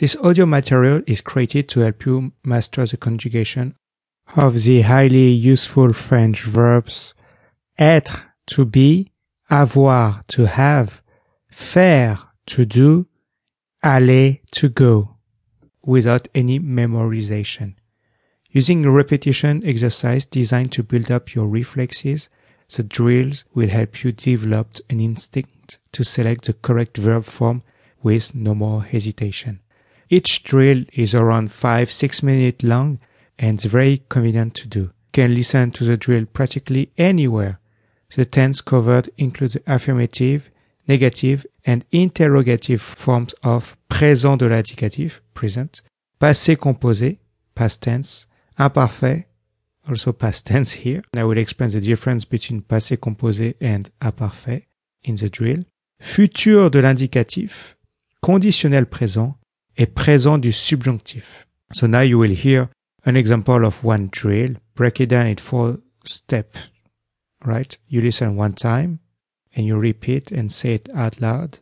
This audio material is created to help you master the conjugation of the highly useful French verbs être, to be, avoir, to have, faire, to do, aller, to go, without any memorization. Using a repetition exercise designed to build up your reflexes, the drills will help you develop an instinct to select the correct verb form with no more hesitation. Each drill is around 5-6 minutes long and very convenient to do. You can listen to the drill practically anywhere. The tense covered includes affirmative, negative and interrogative forms of présent de l'indicatif, present, passé composé, past tense, imparfait, also past tense here. And I will explain the difference between passé composé and imparfait in the drill. Futur de l'indicatif, conditionnel présent et présent du subjonctif. So now you will hear an example of one drill. Break it down in four steps, right? You listen one time and you repeat and say it out loud.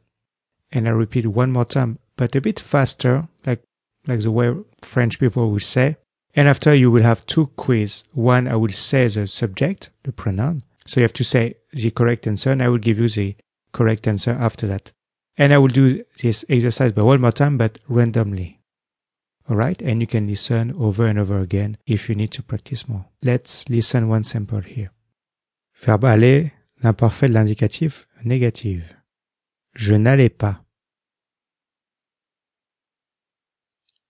And I repeat one more time, but a bit faster, like, like the way French people will say. And after you will have two quiz. One, I will say the subject, the pronoun. So you have to say the correct answer and I will give you the correct answer after that. And I will do this exercise by one more time, but randomly. Alright? And you can listen over and over again if you need to practice more. Let's listen one sample here. Verbe aller, l'imparfait de l'indicatif négatif. Je n'allais pas.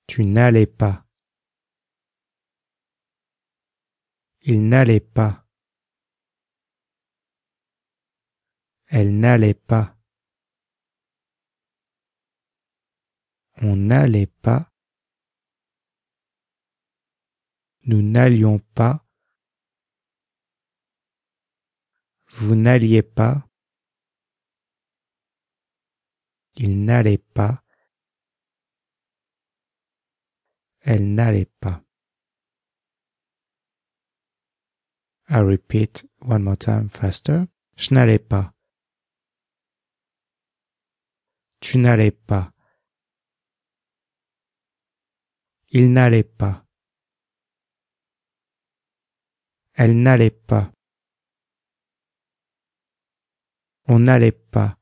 Tu n'allais pas. Il n'allait pas. Elle n'allait pas. On n'allait pas. Nous n'allions pas. Vous n'alliez pas. Il n'allait pas. Elle n'allait pas. I repeat one more time faster. Je n'allais pas. Tu n'allais pas. Il n'allait pas. Elle n'allait pas. On n'allait pas.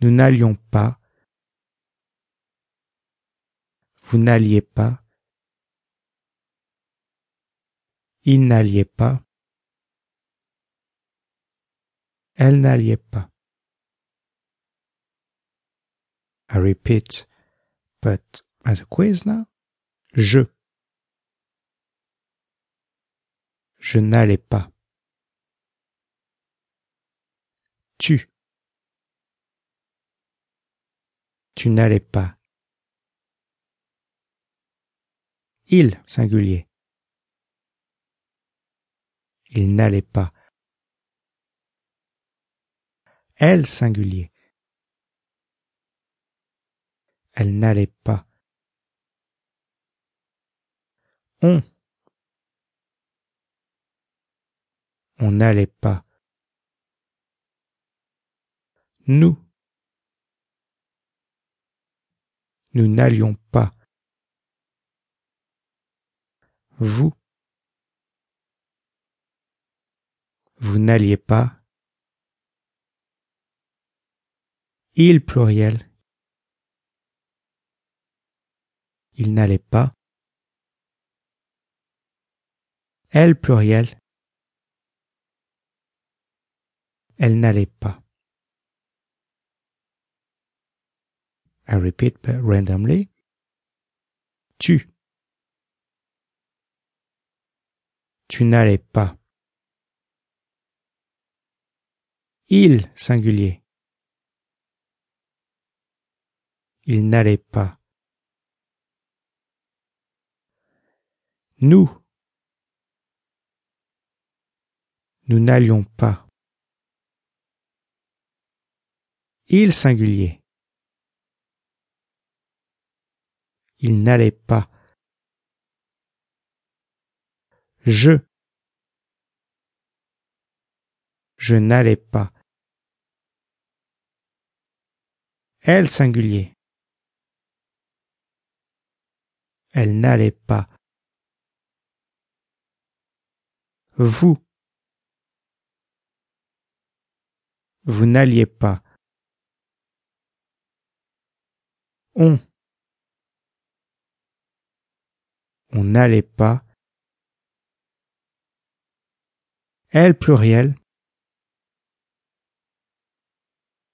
Nous n'allions pas. Vous n'alliez pas. Il n'alliait pas. Elle n'alliait pas. I repeat, but as a quiz. Je. Je n'allais pas. Tu. Tu n'allais pas. Il, singulier. Il n'allait pas. Elle, singulier. Elle n'allait pas. On. On n'allait pas. Nous. Nous n'allions pas. Vous. Vous n'alliez pas. Il pluriel. Il n'allait pas. Elle pluriel. Elle n'allait pas. I repeat randomly. Tu. Tu n'allais pas. Il singulier. Il n'allait pas. Nous. Nous n'allions pas. Il singulier. Il n'allait pas. Je. Je n'allais pas. Elle singulier. Elle n'allait pas. Vous. Vous n'alliez pas. On. On n'allait pas. Elle pluriel.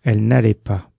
Elle n'allait pas.